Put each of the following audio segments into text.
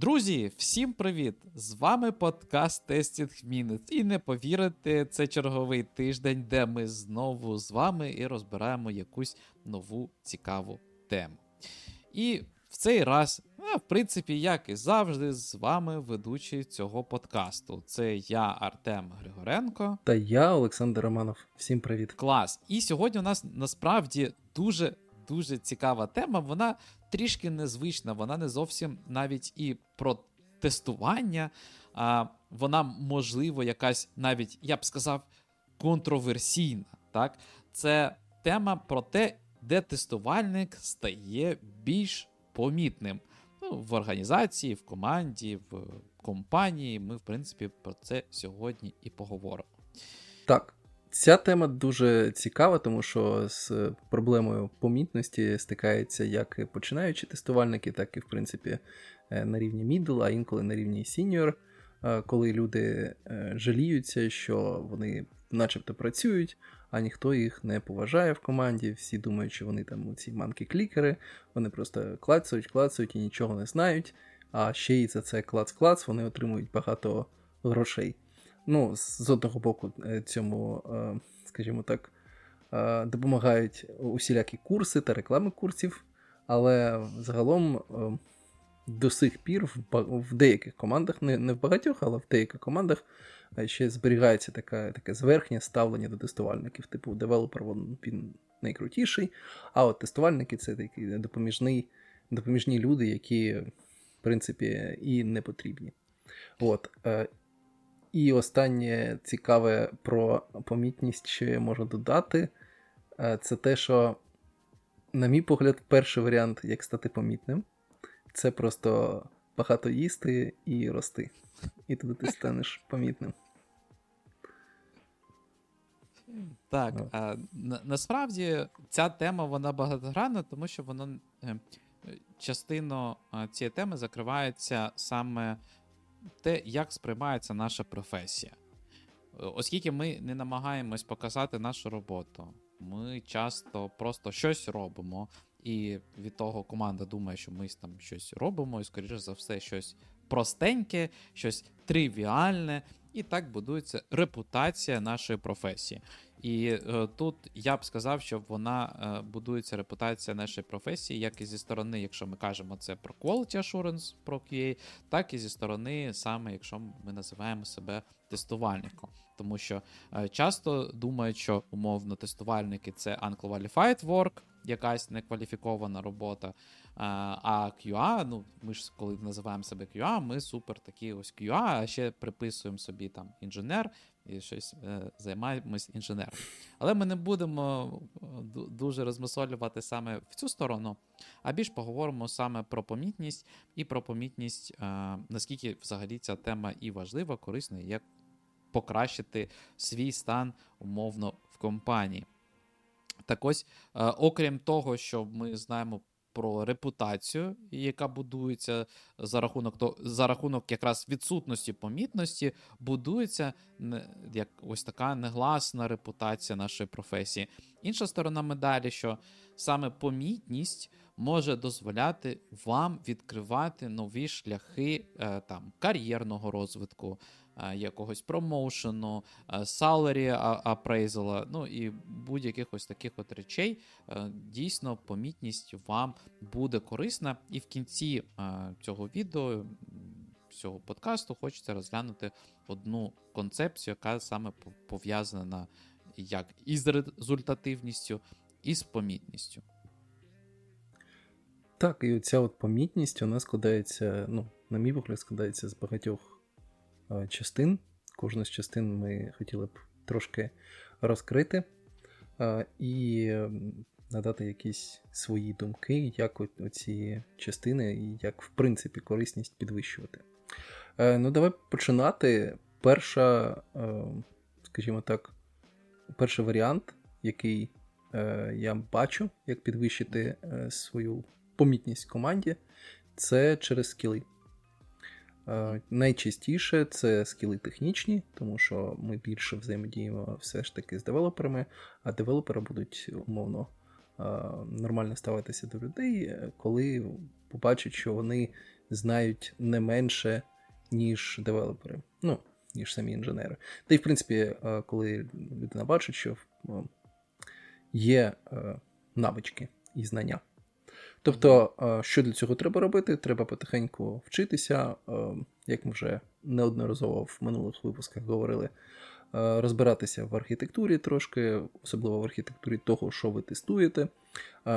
Друзі, всім привіт! З вами подкаст Testing Minutes. І не повірите, це черговий тиждень, де ми знову з вами і розбираємо якусь нову цікаву тему. І в цей раз, в принципі, як і завжди, з вами ведучий цього подкасту. Це я, Артем Григоренко. Та я, Олександр Романов. Всім привіт. Клас. І сьогодні у нас насправді дуже дуже цікава тема. Вона трішки незвична, вона не зовсім навіть і про тестування, а вона, можливо, якась навіть, я б сказав, контроверсійна. Так? Це тема про те, де тестувальник стає більш помітним. Ну, В організації, в команді, в компанії. Ми, в принципі, про це сьогодні і поговоримо. Так. Ця тема дуже цікава, тому що з проблемою помітності стикаються як починаючі тестувальники, так і в принципі е, на рівні middle, а інколи на рівні senior, е, коли люди е, жаліються, що вони начебто працюють, а ніхто їх не поважає в команді. Всі думають, що вони там ці манки-клікери, вони просто клацають, клацають і нічого не знають. А ще й за це клац-клац вони отримують багато грошей ну, з одного боку, е, цьому, е, скажімо так, е, допомагають усілякі курси та реклами курсів, але загалом до сих пір в деяких командах, не в багатьох, але в деяких командах ще зберігається таке, таке зверхнє ставлення до тестувальників. Типу, девелопер він найкрутіший, а от тестувальники це такі допоміжні, допоміжні люди, які, в принципі, і не потрібні. От. І останнє цікаве про помітність, що я можу додати, е, це те, що, на мій погляд, перший варіант, як стати помітним, це просто багато їсти і рости. І тоді ти станеш помітним. Так, а, на, насправді ця тема вона багатогранна, тому що вона е, частину цієї теми закривається саме те, як сприймається наша професія. Оскільки ми не намагаємось показати нашу роботу, ми часто просто щось робимо, і від того команда думає, що ми там щось робимо, і, скоріше за все, щось простеньке, щось тривіальне, і так будується репутація нашої професії. І е, тут я б сказав, що вона е, будується репутація нашої професії, як і зі сторони, якщо ми кажемо це про quality assurance, про QA, так і зі сторони, саме якщо ми називаємо себе тестувальником. Тому що е, часто думають, що умовно тестувальники це unqualified work, якась некваліфікована робота. А QA, ну ми ж коли називаємо себе QA, ми супер такі ось QA, а ще приписуємо собі там інженер і щось е, займаємось інженером. Але ми не будемо е, дуже розмисолювати саме в цю сторону, а більш поговоримо саме про помітність і про помітність, е, наскільки взагалі ця тема і важлива, корисна, і як покращити свій стан умовно в компанії. Так ось, окрім того, що ми знаємо про репутацію, яка будується за рахунок то, за рахунок якраз відсутності помітності, будується як ось така негласна репутація нашої професії. Інша сторона медалі, що саме помітність може дозволяти вам відкривати нові шляхи е, там кар'єрного розвитку. Е, якогось промоушену, саларі апрейзала, ну і будь-яких ось таких от речей. Е, дійсно, помітність вам буде корисна. І в кінці е, цього відео, цього подкасту, хочеться розглянути одну концепцію, яка саме пов'язана як із результативністю, і з помітністю. Так, і оця от помітність вона складається, ну, на мій погляд, складається з багатьох Е, частин. Кожну з частин ми хотіли б трошки розкрити е, і надати якісь свої думки, як оці частини і як, в принципі, корисність підвищувати. Е, ну, давай починати. Перша, скажімо так, перший варіант, який я бачу, як підвищити свою помітність команді, це через скіли. Е, найчастіше це скіли технічні, тому що ми більше взаємодіємо все ж таки з девелоперами, а девелопери будуть умовно е, нормально ставитися до людей, коли побачать, що вони знають не менше, ніж девелопери, ну, ніж самі інженери. Та й, в принципі, е, коли людина бачить, що є навички і знання. Тобто, що для цього треба робити? Треба потихеньку вчитися, як ми вже неодноразово в минулих випусках говорили, розбиратися в архітектурі трошки, особливо в архітектурі того, що ви тестуєте,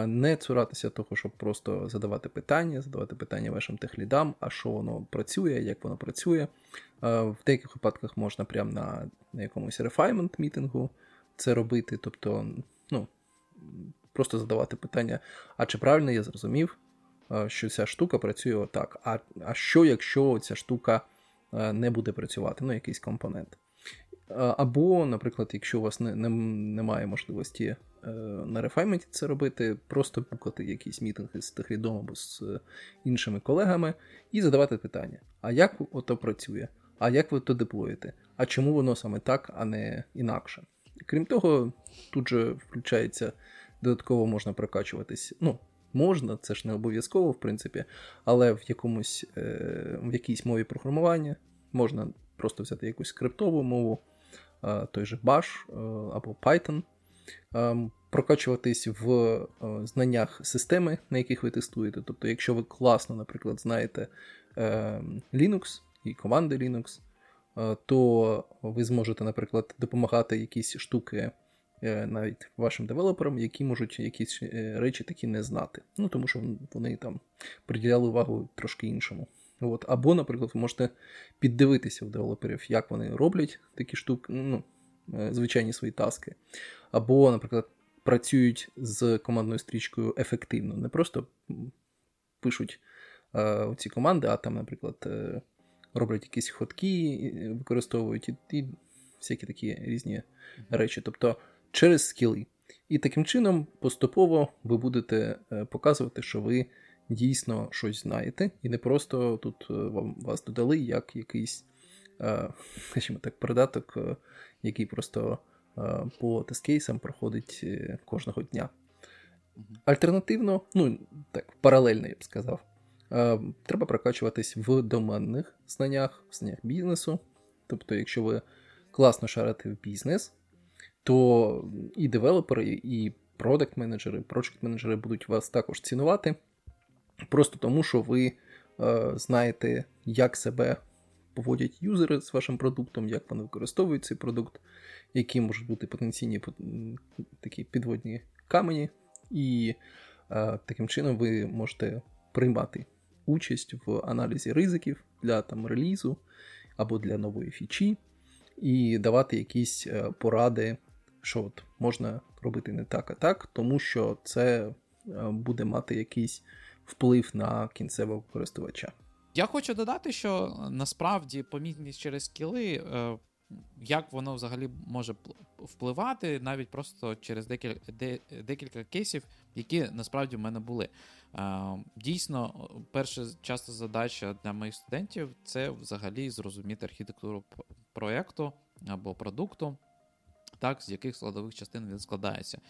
не цуратися того, щоб просто задавати питання, задавати питання вашим техлідам, а що воно працює, як воно працює. В деяких випадках можна прямо на, на якомусь рефаймент мітингу це робити. тобто, ну, просто задавати питання: а чи правильно я зрозумів, що ця штука працює отак? А а що, якщо ця штука не буде працювати, ну, якийсь компонент? Або, наприклад, якщо у вас не, не, немає можливості е, на рефайменті це робити, просто букати якісь мітинги з техлідом або з е, іншими колегами і задавати питання: а як ото працює? А як ви то деплоїте? А чому воно саме так, а не інакше? Крім того, тут же включається додатково можна прокачуватись. Ну, можна, це ж не обов'язково, в принципі, але в якомусь е, в якійсь мові програмування можна просто взяти якусь скриптову мову, е, той же Bash е, або Python, прокачуватись в знаннях системи, на яких ви тестуєте. Тобто, якщо ви класно, наприклад, знаєте Linux і команди Linux, то ви зможете, наприклад, допомагати якісь штуки Е, навіть вашим девелоперам, які можуть якісь е, речі такі не знати. Ну тому що вони там приділяли увагу трошки іншому. От. Або, наприклад, ви можете піддивитися у девелоперів, як вони роблять такі штуки, ну, е, звичайні свої таски. Або, наприклад, працюють з командною стрічкою ефективно. Не просто пишуть е, ці команди, а там, наприклад, е, роблять якісь ходки, використовують і, і всякі такі різні речі. Тобто через скіли. І таким чином поступово ви будете е, показувати, що ви дійсно щось знаєте, і не просто тут е, вам вас додали як якийсь, е, скажімо так, придаток, який просто по тест-кейсам проходить кожного дня. Альтернативно, ну так, паралельно я б сказав, треба прокачуватись в доменних знаннях, в знаннях бізнесу. Тобто, якщо ви класно шарите в бізнес, то і девелопери, і продакт менеджери проект менеджери будуть вас також цінувати. Просто тому, що ви е, знаєте, як себе поводять юзери з вашим продуктом, як вони використовують цей продукт, які можуть бути потенційні такі підводні камені, і е, таким чином ви можете приймати участь в аналізі ризиків для там релізу або для нової фічі, і давати якісь е, поради що от можна робити не так, а так, тому що це е, буде мати якийсь вплив на кінцевого користувача. Я хочу додати, що насправді помітність через скіли, е, як воно взагалі може впливати, навіть просто через декілька кейсів, які насправді в мене були. Е, дійсно, перша часто задача для моїх студентів це взагалі зрозуміти архітектуру проєкту або продукту так, з яких складових частин він складається.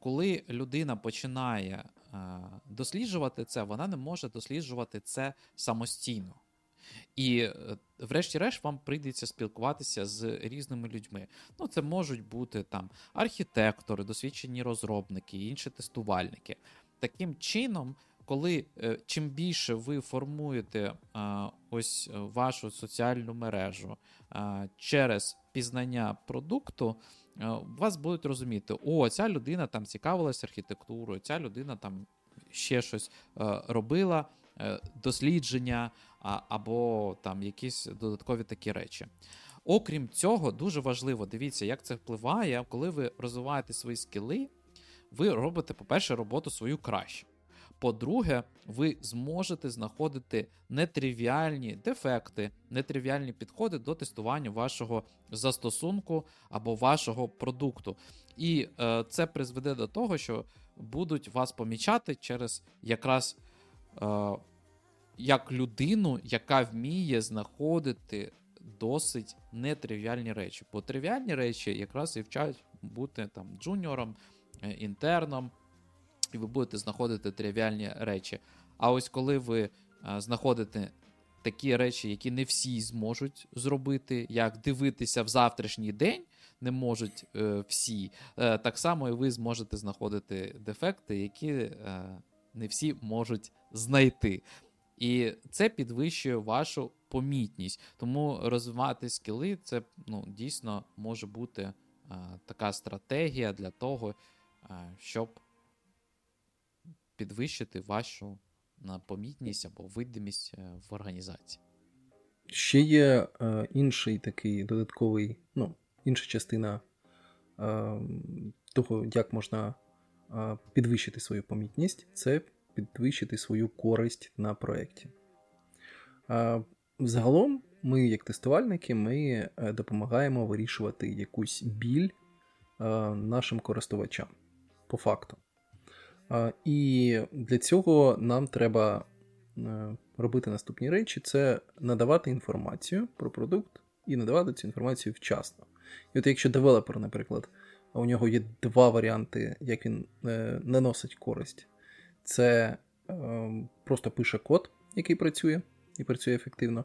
Коли людина починає е, досліджувати це, вона не може досліджувати це самостійно. І, е, врешті-решт, вам прийдеться спілкуватися з різними людьми. Ну, це можуть бути там архітектори, досвідчені розробники, інші тестувальники. Таким чином, коли е, чим більше ви формуєте ось вашу соціальну мережу через пізнання продукту, вас будуть розуміти, о, ця людина там цікавилась архітектурою, ця людина там ще щось е, робила, е, дослідження або там якісь додаткові такі речі. Окрім цього, дуже важливо, дивіться, як це впливає, коли ви розвиваєте свої скіли, ви робите, по-перше, роботу свою краще. По-друге, ви зможете знаходити нетривіальні дефекти, нетривіальні підходи до тестування вашого застосунку або вашого продукту. І е, це призведе до того, що будуть вас помічати через якраз е, як людину, яка вміє знаходити досить нетривіальні речі. Бо тривіальні речі якраз і вчать бути там джуніором, е, інтерном і ви будете знаходити тривіальні речі. А ось коли ви знаходити такі речі, які не всі зможуть зробити, як дивитися в завтрашній день. Не можуть е, всі. Е, так само і ви зможете знаходити дефекти, які е, не всі можуть знайти. І це підвищує вашу помітність. Тому розвивати скіли це ну, дійсно може бути е, така стратегія для того, е, щоб підвищити вашу помітність або видимість е, в організації. Ще є е, інший такий додатковий, ну, інша частина е, того, як можна е, підвищити свою помітність, це підвищити свою користь на проєкті. Е, Загалом, ми, як тестувальники, ми е, допомагаємо вирішувати якусь біль нашим користувачам по факту. І для цього нам треба е, робити наступні речі: це надавати інформацію про продукт і надавати цю інформацію вчасно. І от якщо девелопер, наприклад, у нього є два варіанти, як він е, наносить користь, це е, просто пише код, який працює і працює ефективно.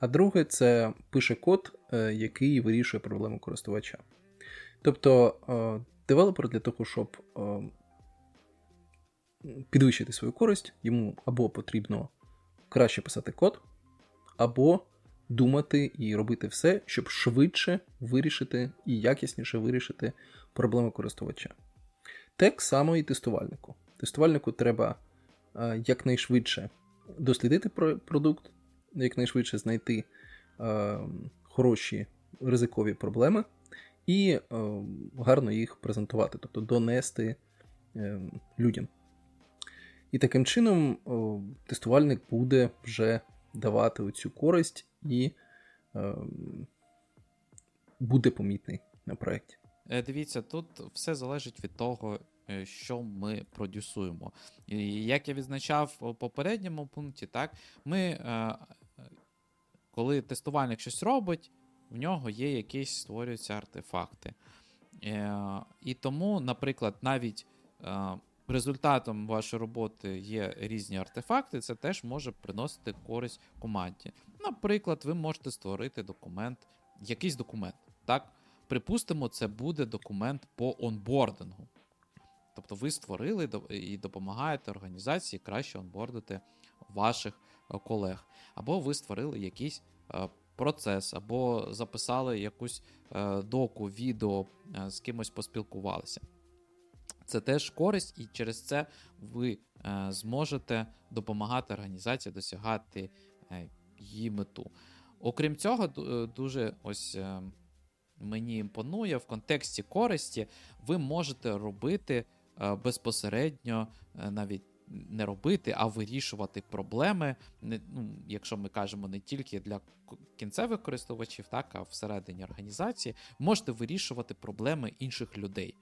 А друге, це пише код, який вирішує проблему користувача. Тобто девелопер для того, щоб підвищити свою користь, йому або потрібно краще писати код, або думати і робити все, щоб швидше вирішити і якісніше вирішити проблеми користувача. Так само і тестувальнику. Тестувальнику треба е, якнайшвидше дослідити продукт, якнайшвидше знайти е, хороші ризикові проблеми і е, гарно їх презентувати, тобто донести людям. І таким чином тестувальник буде вже давати оцю користь і е, буде помітний на проєкті. Е, дивіться, тут все залежить від того, е, що ми продюсуємо. І Як я відзначав у попередньому пункті, так, ми, е, коли тестувальник щось робить, в нього є якісь створюються артефакти. І тому, наприклад, навіть результатом вашої роботи є різні артефакти, це теж може приносити користь команді. Наприклад, ви можете створити документ, якийсь документ. так? Припустимо, це буде документ по онбордингу. Тобто ви створили і допомагаєте організації краще онбордити ваших е, колег. Або ви створили якийсь е, процес, або записали якусь е, доку, відео, з кимось поспілкувалися це теж користь, і через це ви е, зможете допомагати організації досягати е, її мету. Окрім цього, е, дуже ось мені імпонує в контексті користі, ви можете робити безпосередньо навіть не робити, а вирішувати проблеми, не, ну, якщо ми кажемо не тільки для кінцевих користувачів, так, а всередині організації, можете вирішувати проблеми інших людей.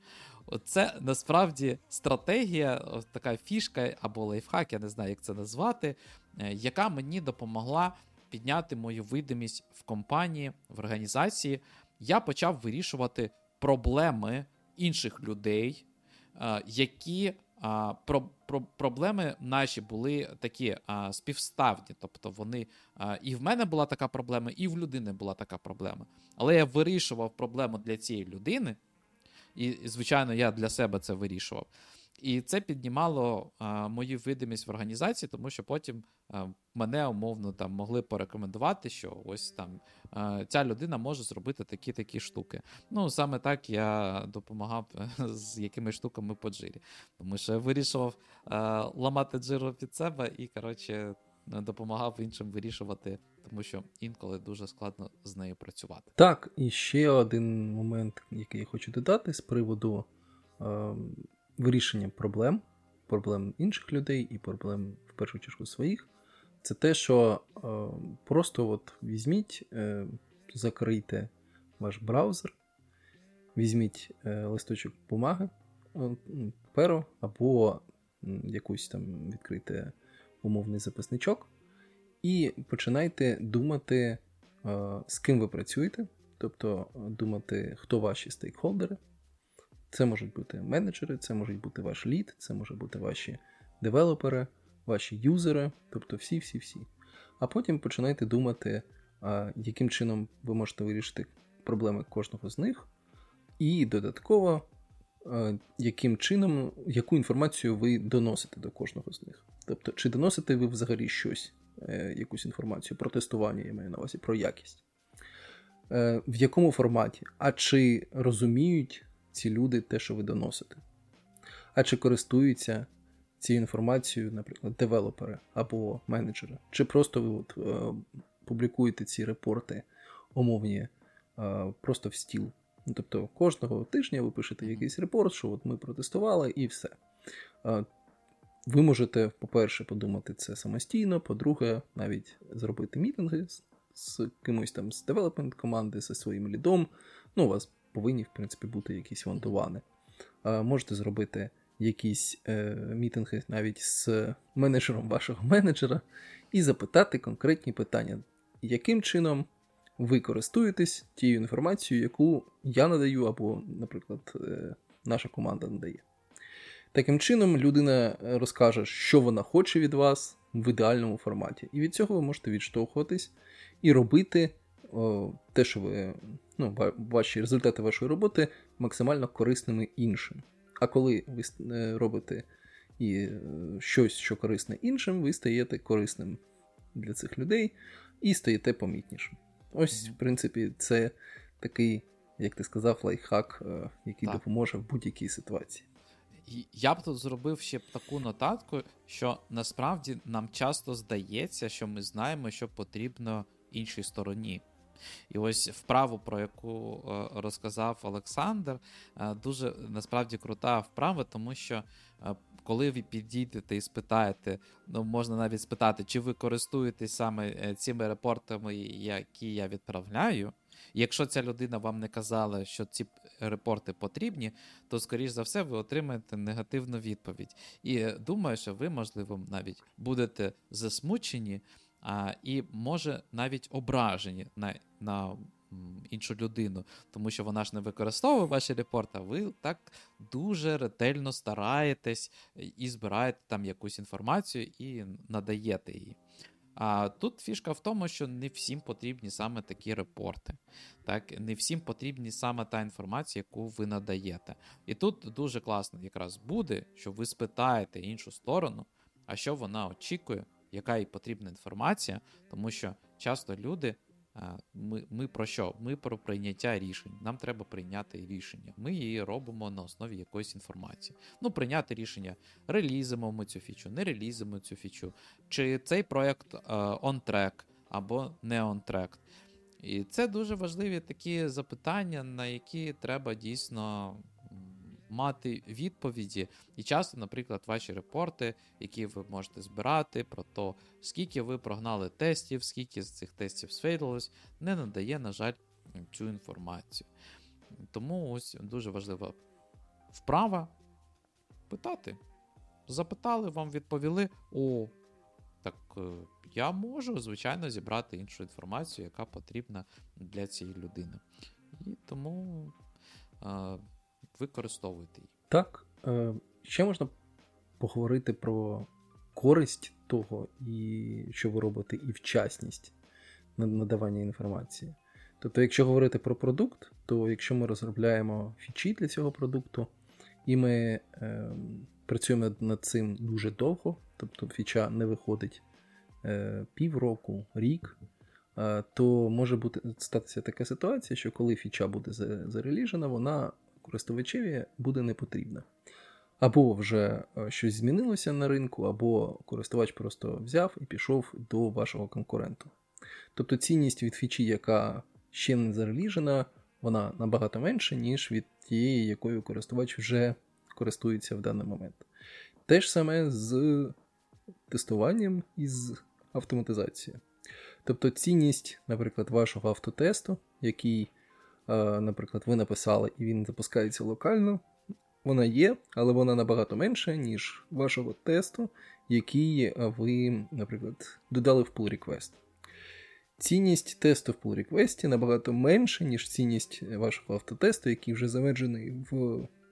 Це насправді стратегія, така фішка або лайфхак, я не знаю, як це назвати, е, яка мені допомогла підняти мою видимість в компанії, в організації. Я почав вирішувати проблеми інших людей, е, які а, про, про, Проблеми наші були такі а, співставні. Тобто вони а, і в мене була така проблема, і в людини була така проблема. Але я вирішував проблему для цієї людини, і, звичайно, я для себе це вирішував. І це піднімало а, мою видимість в організації, тому що потім а, мене умовно там могли порекомендувати, що ось там а, ця людина може зробити такі-такі штуки. Ну, саме так я допомагав з якими штуками по джирі. Тому що я вирішував ламати джиру під себе і, коротше, допомагав іншим вирішувати, тому що інколи дуже складно з нею працювати. Так, і ще один момент, який я хочу додати з приводу вирішення проблем, проблем інших людей і проблем, в першу чергу, своїх, це те, що е, просто от візьміть, е, закрийте ваш браузер, візьміть е, листочок бумаги, е, перо або якусь там відкрите умовний записничок, і починайте думати, е, з ким ви працюєте, тобто думати, хто ваші стейкхолдери. Це можуть бути менеджери, це можуть бути ваш лід, це можуть бути ваші девелопери, ваші юзери, тобто всі-всі-всі. А потім починайте думати, яким чином ви можете вирішити проблеми кожного з них, і додатково, яким чином, яку інформацію ви доносите до кожного з них. Тобто, чи доносите ви взагалі щось, е, якусь інформацію про тестування, я маю на увазі, про якість. Е, в якому форматі? А чи розуміють ці люди те, що ви доносите? А чи користуються цією інформацією, наприклад, девелопери або менеджери? Чи просто ви от, е, публікуєте ці репорти умовні е, просто в стіл? Ну, Тобто кожного тижня ви пишете якийсь репорт, що от ми протестували, і все. Е, ви можете, по-перше, подумати це самостійно, по-друге, навіть зробити мітинги з, кимось там з девелопмент команди, зі своїм лідом. Ну, у вас повинні, в принципі, бути якісь вантувани. Можете зробити якісь е, мітинги навіть з менеджером вашого менеджера і запитати конкретні питання, яким чином ви користуєтесь тією інформацією, яку я надаю, або, наприклад, е, наша команда надає. Таким чином, людина розкаже, що вона хоче від вас в ідеальному форматі. І від цього ви можете відштовхуватись і робити о, те, що ви, ну, ваші результати вашої роботи максимально корисними іншим. А коли ви е, робите і е, щось, що корисне іншим, ви стаєте корисним для цих людей і стаєте помітнішим. Ось, в принципі, це такий, як ти сказав, лайфхак, е, який так. допоможе в будь-якій ситуації. Я б тут зробив ще таку нотатку, що насправді нам часто здається, що ми знаємо, що потрібно іншій стороні. І ось вправу, про яку е, розказав Олександр, е, дуже насправді крута вправа, тому що е, коли ви підійдете і спитаєте, ну можна навіть спитати, чи ви користуєтесь саме цими репортами, які я відправляю. якщо ця людина вам не казала, що ці репорти потрібні, то, скоріш за все, ви отримаєте негативну відповідь. І думаю, що ви, можливо, навіть будете засмучені а, і, може, навіть ображені на, на іншу людину, тому що вона ж не використовує ваші репорти, а ви так дуже ретельно стараєтесь і збираєте там якусь інформацію і надаєте її. А тут фішка в тому, що не всім потрібні саме такі репорти. Так, Не всім потрібні саме та інформація, яку ви надаєте. І тут дуже класно якраз буде, що ви спитаєте іншу сторону, а що вона очікує, яка їй потрібна інформація, тому що часто люди ми ми про що? Ми про прийняття рішень. Нам треба прийняти рішення. Ми її робимо на основі якоїсь інформації. Ну, прийняти рішення, релізимо ми цю фічу, не релізимо цю фічу, чи цей проект on track або не track. І це дуже важливі такі запитання, на які треба дійсно мати відповіді. І часто, наприклад, ваші репорти, які ви можете збирати, про те, скільки ви прогнали тестів, скільки з цих тестів сфейлилось, не надає, на жаль, цю інформацію. Тому ось дуже важлива вправа питати. Запитали, вам відповіли: о, так е, я можу, звичайно, зібрати іншу інформацію, яка потрібна для цієї людини. І тому е, використовуйте її. Так. Е, ще можна поговорити про користь того, і що ви робите, і вчасність надавання інформації. Тобто, якщо говорити про продукт, то якщо ми розробляємо фічі для цього продукту, і ми е, працюємо над цим дуже довго, тобто фіча не виходить е, півроку, рік, е, то може бути статися така ситуація, що коли фіча буде зареліжена, вона користувачеві буде не потрібна. Або вже е, щось змінилося на ринку, або користувач просто взяв і пішов до вашого конкуренту. Тобто цінність від фічі, яка ще не зареліжена, вона набагато менша, ніж від тієї, якою користувач вже користується в даний момент. Те ж саме з тестуванням і з автоматизацією. Тобто цінність, наприклад, вашого автотесту, який наприклад, ви написали і він запускається локально, вона є, але вона набагато менша, ніж вашого тесту, який е, ви, наприклад, додали в pull request. Цінність тесту в pull request набагато менша, ніж цінність вашого автотесту, який вже замеджений в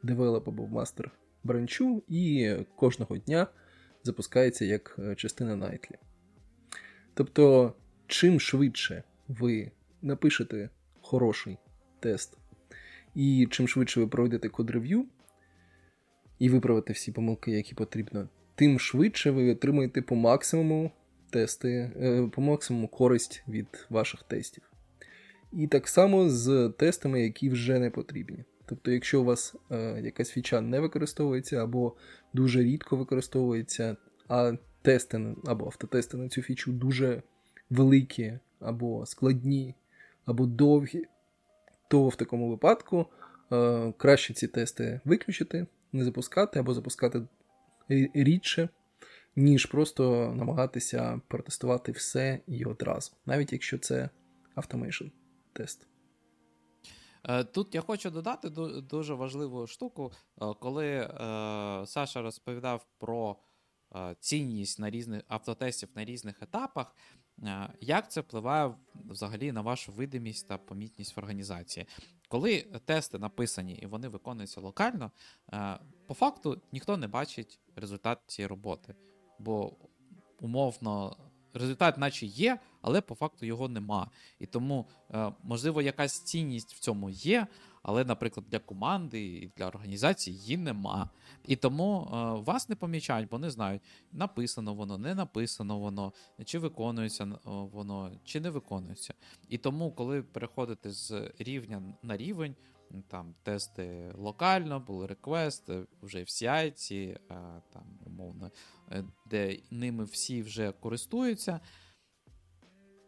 develop або в master бранчу, і кожного дня запускається як е, частина Nightly. Тобто, чим швидше ви напишете хороший тест, і чим швидше ви пройдете код-рев'ю і виправите всі помилки, які потрібно, тим швидше ви отримаєте по максимуму тести, е, по максимуму користь від ваших тестів. І так само з тестами, які вже не потрібні. Тобто, якщо у вас е, якась фіча не використовується або дуже рідко використовується, а тести або автотести на цю фічу дуже великі, або складні, або довгі, то в такому випадку е, краще ці тести виключити, не запускати або запускати рідше, ніж просто намагатися протестувати все і одразу, навіть якщо це automation тест. Е, тут я хочу додати дуже важливу штуку, е, коли е, Саша розповідав про цінність на різних автотестів на різних етапах, як це впливає взагалі на вашу видимість та помітність в організації. Коли тести написані і вони виконуються локально, по факту ніхто не бачить результат цієї роботи, бо умовно результат, наче є, але по факту його нема. І тому, е, можливо, якась цінність в цьому є, але, наприклад, для команди і для організації її нема. І тому е, вас не помічають, бо не знають, написано воно, не написано воно, чи виконується е, воно, чи не виконується. І тому, коли переходите з рівня на рівень, там тести локально, були реквести, вже в CI, там, умовно, де ними всі вже користуються,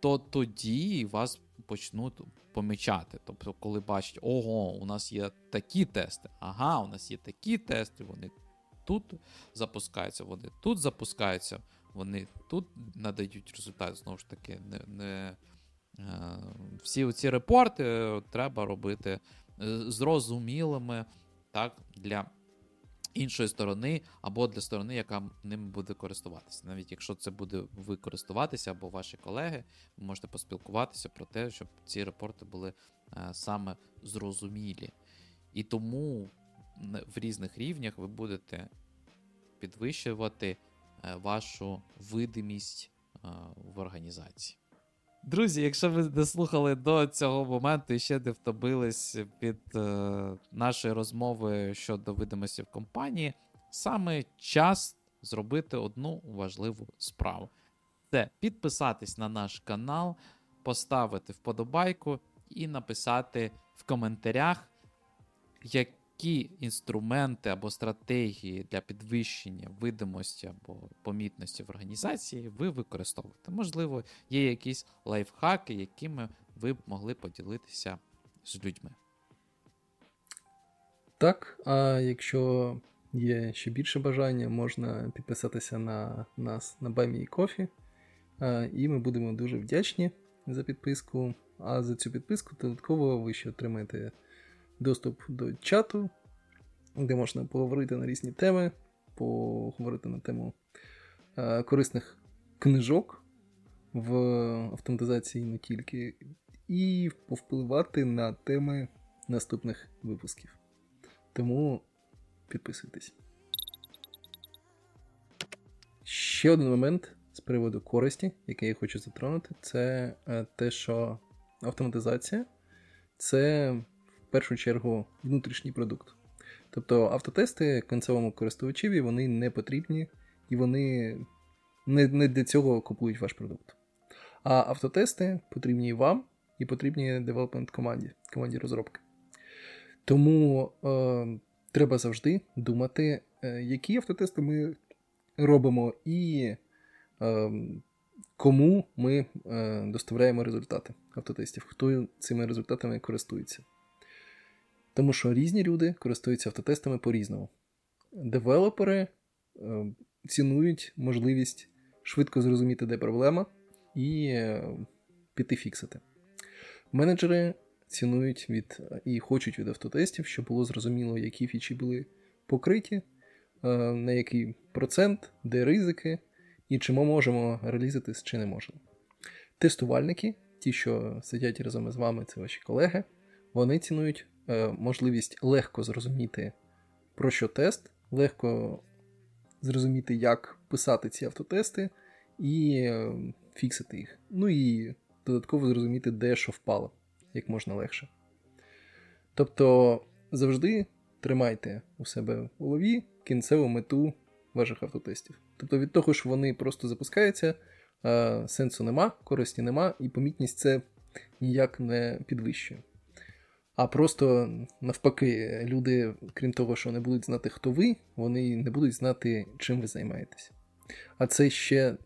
то тоді вас почнуть помічати. Тобто, коли бачать, ого, у нас є такі тести, ага, у нас є такі тести, вони тут запускаються, вони тут запускаються, вони тут надають результат. Знову ж таки, не, не е, всі ці репорти треба робити е, зрозумілими так, для іншої сторони, або для сторони, яка ним буде користуватися. Навіть якщо це буде ви користуватися або ваші колеги, ви можете поспілкуватися про те, щоб ці репорти були е, саме зрозумілі. І тому в різних рівнях ви будете підвищувати е, вашу видимість е, в організації. Друзі, якщо ви не слухали до цього моменту і ще не втобились під е, нашої розмови щодо видимості в компанії, саме час зробити одну важливу справу: це підписатись на наш канал, поставити вподобайку і написати в коментарях, як які інструменти або стратегії для підвищення видимості або помітності в організації ви використовуєте. Можливо, є якісь лайфхаки, якими ви б могли поділитися з людьми. Так, а якщо є ще більше бажання, можна підписатися на нас на Баймі Кофі. І ми будемо дуже вдячні за підписку. А за цю підписку додатково ви ще отримаєте доступ до чату, де можна поговорити на різні теми, поговорити на тему е, корисних книжок в автоматизації не тільки, і повпливати на теми наступних випусків. Тому підписуйтесь. Ще один момент з приводу користі, який я хочу затронути, це е, те, що автоматизація це першу чергу внутрішній продукт. Тобто автотести кінцевому користувачеві вони не потрібні і вони не не для цього купують ваш продукт. А автотести потрібні вам, і потрібні девелопмент команді, команді розробки. Тому е, треба завжди думати, е, які автотести ми робимо і е, кому ми е, доставляємо результати автотестів, хто цими результатами користується. Тому що різні люди користуються автотестами по-різному. Девелопери е, цінують можливість швидко зрозуміти, де проблема, і е, піти фіксити. Менеджери цінують від і хочуть від автотестів, щоб було зрозуміло, які фічі були покриті, е, на який процент, де ризики, і чи ми можемо реалізити, чи не можемо. Тестувальники, ті, що сидять разом із вами, це ваші колеги, вони цінують можливість легко зрозуміти, про що тест, легко зрозуміти, як писати ці автотести і е, фіксити їх. Ну і додатково зрозуміти, де що впало, як можна легше. Тобто завжди тримайте у себе в голові кінцеву мету ваших автотестів. Тобто від того, що вони просто запускаються, сенсу нема, користі нема, і помітність це ніяк не підвищує. А просто навпаки, люди, крім того, що не будуть знати, хто ви, вони не будуть знати, чим ви займаєтесь. А це ще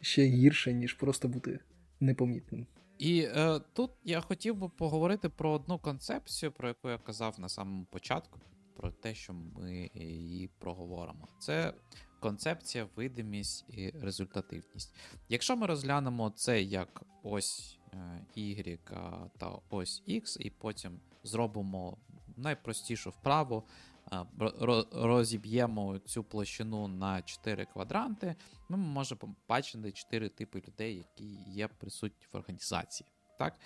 ще гірше, ніж просто бути непомітним. І е, тут я хотів би поговорити про одну концепцію, про яку я казав на самому початку, про те, що ми її проговоримо. Це концепція, видимість і результативність. Якщо ми розглянемо це як ось Y та ось X, і потім зробимо найпростішу вправу, е, розіб'ємо цю площину на 4 квадранти, ми можемо побачити 4 типи людей, які є присутні в організації. Так?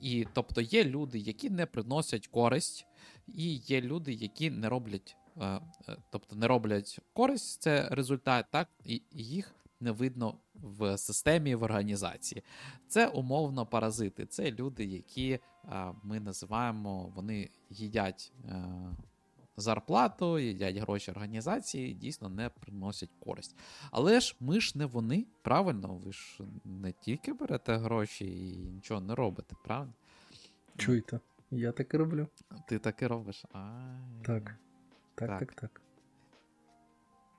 І тобто є люди, які не приносять користь, і є люди, які не роблять Е, е, тобто не роблять користь, це результат, так, і їх не видно в системі в організації. Це умовно паразити. Це люди, які е, ми називаємо, вони їдять зарплату, їдять гроші організації, і дійсно не приносять користь. Але ж ми ж не вони, правильно, ви ж не тільки берете гроші і нічого не робите, правильно? Чуєте, я так і роблю. Ти так і робиш. А, Так. Так, так, так. так.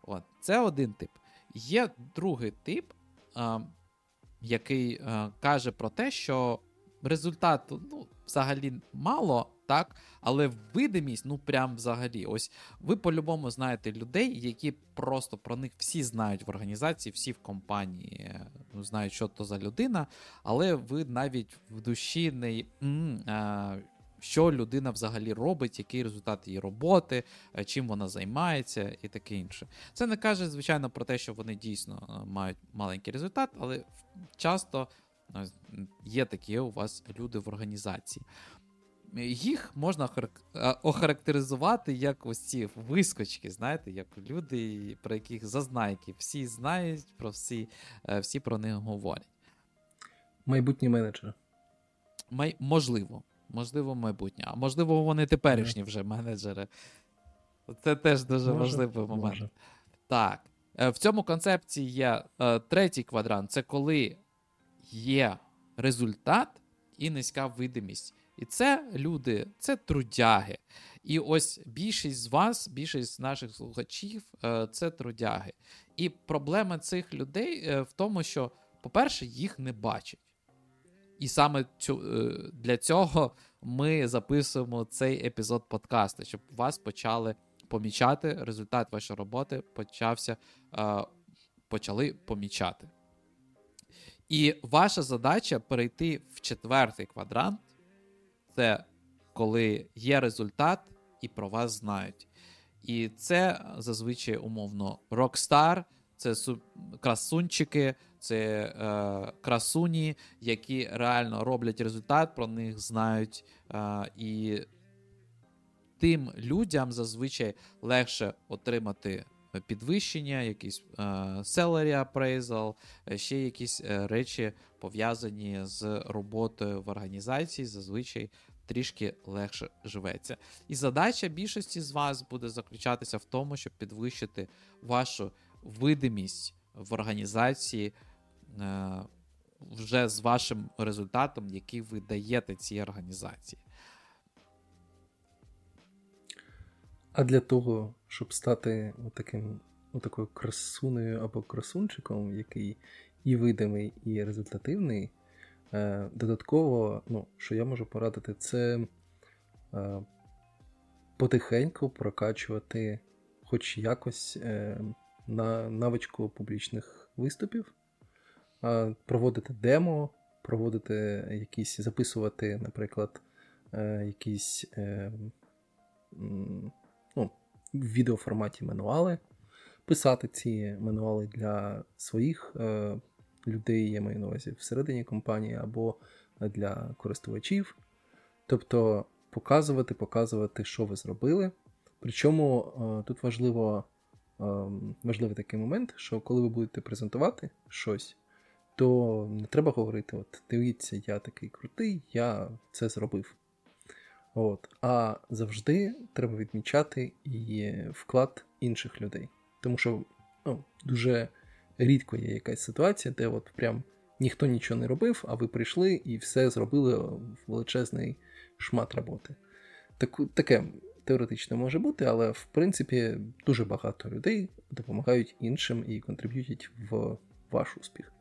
От, Це один тип. Є другий тип, а, який а, каже про те, що результату ну, взагалі мало, так, але видимість, ну прям взагалі. Ось ви по-любому знаєте людей, які просто про них всі знають в організації, всі в компанії ну, знають, що то за людина, але ви навіть в душі не. М, а, що людина взагалі робить, який результат її роботи, е, чим вона займається і таке інше. Це не каже, звичайно, про те, що вони дійсно е, мають маленький результат, але часто е, є такі у вас люди в організації. Їх можна охарактеризувати як ось ці вискочки, знаєте, як люди, про яких зазнайки, всі знають про всі, всі про них говорять. Майбутні менеджери. Май... Можливо, Можливо, майбутнє. А можливо, вони теперішні вже менеджери. Це теж дуже може, важливий момент. Може. Так. Е, в цьому концепції є е, третій квадрант це коли є результат і низька видимість. І це люди, це трудяги. І ось більшість з вас, більшість наших слухачів е, це трудяги. І проблема цих людей в тому, що, по-перше, їх не бачать. І саме цю, е, для цього ми записуємо цей епізод подкасту, щоб вас почали помічати. Результат вашої роботи почався, е, почали помічати. І ваша задача перейти в четвертий квадрант це коли є результат і про вас знають. І це зазвичай умовно рокстар, це красунчики, це е, красуні, які реально роблять результат, про них знають. Е, і тим людям зазвичай легше отримати підвищення, якийсь е, salary appraisal, е, ще якісь е, речі пов'язані з роботою в організації, зазвичай. Трішки легше живеться. І задача більшості з вас буде заключатися в тому, щоб підвищити вашу видимість в організації е, вже з вашим результатом, який ви даєте цій організації. А для того, щоб стати таким, такою красунею або красунчиком, який і видимий, і результативний, е, додатково, ну, що я можу порадити, це е, потихеньку прокачувати хоч якось на навичку публічних виступів, проводити демо, проводити якісь, записувати, наприклад, е, якісь е, ну, в відеоформаті мануали, писати ці мануали для своїх е, людей, я маю на увазі всередині компанії або для користувачів. Тобто показувати, показувати, що ви зробили. Причому тут важливо важливий такий момент, що коли ви будете презентувати щось, то не треба говорити: от, дивіться, я такий крутий, я це зробив. От. А завжди треба відмічати і вклад інших людей. Тому що ну, дуже рідко є якась ситуація, де от прям ніхто нічого не робив, а ви прийшли і все зробили величезний шмат роботи. Так, Таке теоретично може бути, але в принципі дуже багато людей допомагають іншим і контриб'ютять в ваш успіх.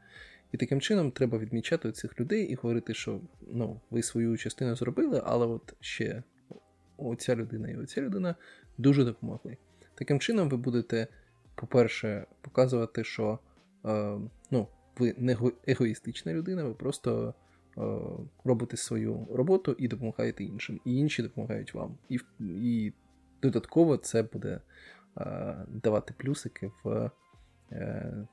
І таким чином треба відмічати цих людей і говорити, що ну, ви свою частину зробили, але от ще оця людина і оця людина дуже допомогли. Таким чином, ви будете, по-перше, показувати, що е, ну, ви не егоїстична людина, ви просто робите свою роботу і допомагаєте іншим. І інші допомагають вам. І і додатково це буде е, давати плюсики в е,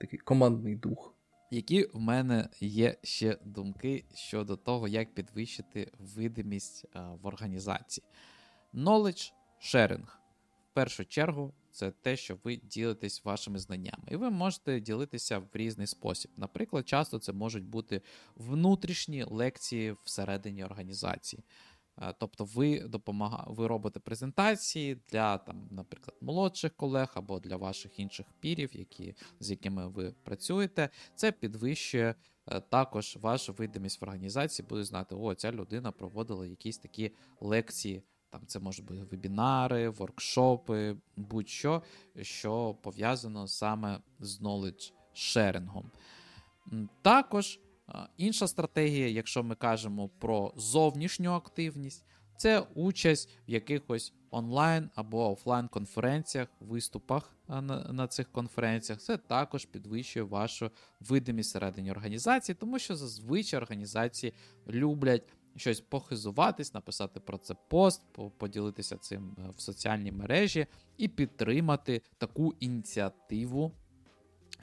такий командний дух. Які в мене є ще думки щодо того, як підвищити видимість в організації? Knowledge sharing. В першу чергу, це те, що ви ділитесь вашими знаннями. І ви можете ділитися в різний спосіб. Наприклад, часто це можуть бути внутрішні лекції всередині організації. Е, тобто ви допомага... ви робите презентації для, там, наприклад, молодших колег або для ваших інших пірів, які, з якими ви працюєте. Це підвищує е, також вашу видимість в організації, буде знати, о, ця людина проводила якісь такі лекції. Там це можуть бути вебінари, воркшопи, будь-що, що пов'язано саме з knowledge шерингом. Також інша стратегія, якщо ми кажемо про зовнішню активність, це участь в якихось онлайн або офлайн конференціях, виступах на, цих конференціях. Це також підвищує вашу видимість всередині організації, тому що зазвичай організації люблять щось похизуватись, написати про це пост, поділитися цим е, в соціальній мережі і підтримати таку ініціативу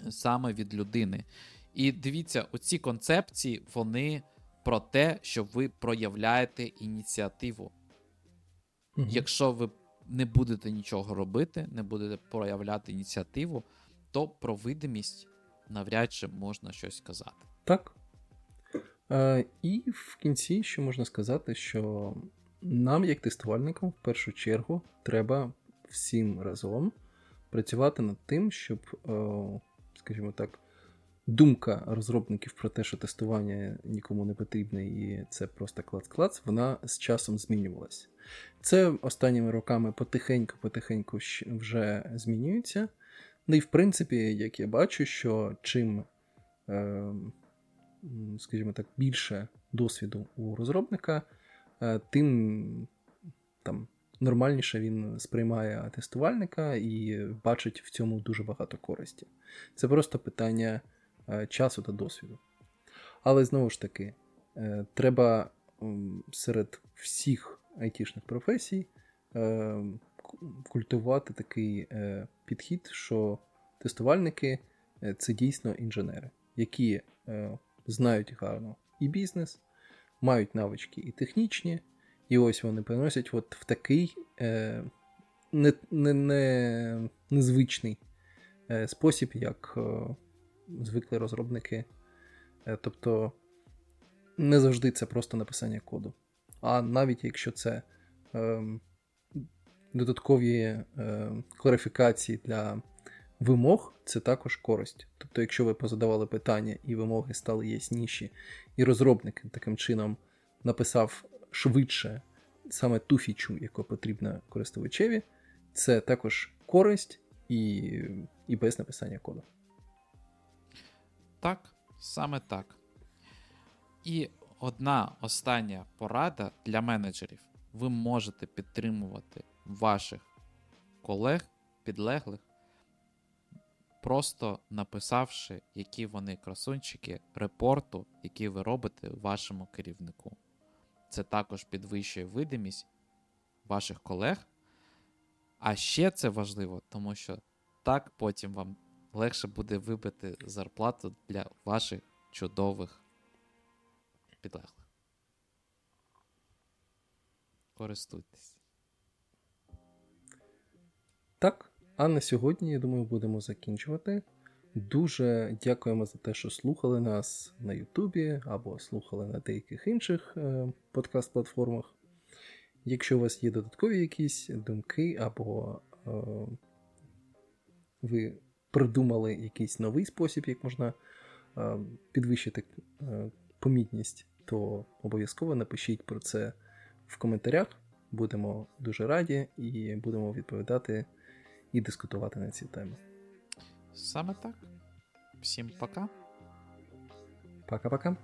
саме від людини. І дивіться, оці концепції, вони про те, що ви проявляєте ініціативу. Угу. Якщо ви не будете нічого робити, не будете проявляти ініціативу, то про видимість навряд чи можна щось сказати. Так. Е, І в кінці ще можна сказати, що нам, як тестувальникам, в першу чергу, треба всім разом працювати над тим, щоб, е, скажімо так, думка розробників про те, що тестування нікому не потрібне, і це просто клац-клац, вона з часом змінювалася. Це останніми роками потихеньку-потихеньку вже змінюється. Ну і в принципі, як я бачу, що чим, е, скажімо так, більше досвіду у розробника, е, тим там. Нормальніше він сприймає тестувальника і бачить в цьому дуже багато користі. Це просто питання Е, часу та досвіду. Але знову ж таки, е, треба серед всіх айтішних професій культивувати такий підхід, що тестувальники це дійсно інженери, які знають гарно і бізнес, мають навички і технічні, і ось вони приносять от в такий не, не, не, незвичний спосіб, як звикли розробники. Е, тобто не завжди це просто написання коду. А навіть якщо це е, додаткові е, кларифікації для вимог, це також користь. Тобто, якщо ви позадавали питання і вимоги стали ясніші, і розробник таким чином написав швидше саме ту фічу, яка потрібна користувачеві, це також користь і, і без написання коду. Так, саме так. І одна остання порада для менеджерів. Ви можете підтримувати ваших колег, підлеглих, просто написавши, які вони красунчики репорту, який ви робите вашому керівнику. Це також підвищує видимість ваших колег. А ще це важливо, тому що так потім вам легше буде вибити зарплату для ваших чудових підлеглих. Користуйтесь. Так. А на сьогодні, я думаю, будемо закінчувати. Дуже дякуємо за те, що слухали нас на Ютубі або слухали на деяких інших е, подкаст-платформах. Якщо у вас є додаткові якісь думки, або е, ви придумали якийсь новий спосіб, як можна е, підвищити е, помітність, то обов'язково напишіть про це в коментарях. Будемо дуже раді і будемо відповідати і дискутувати на ці теми. Саме так. Всім пока. Пока-пока.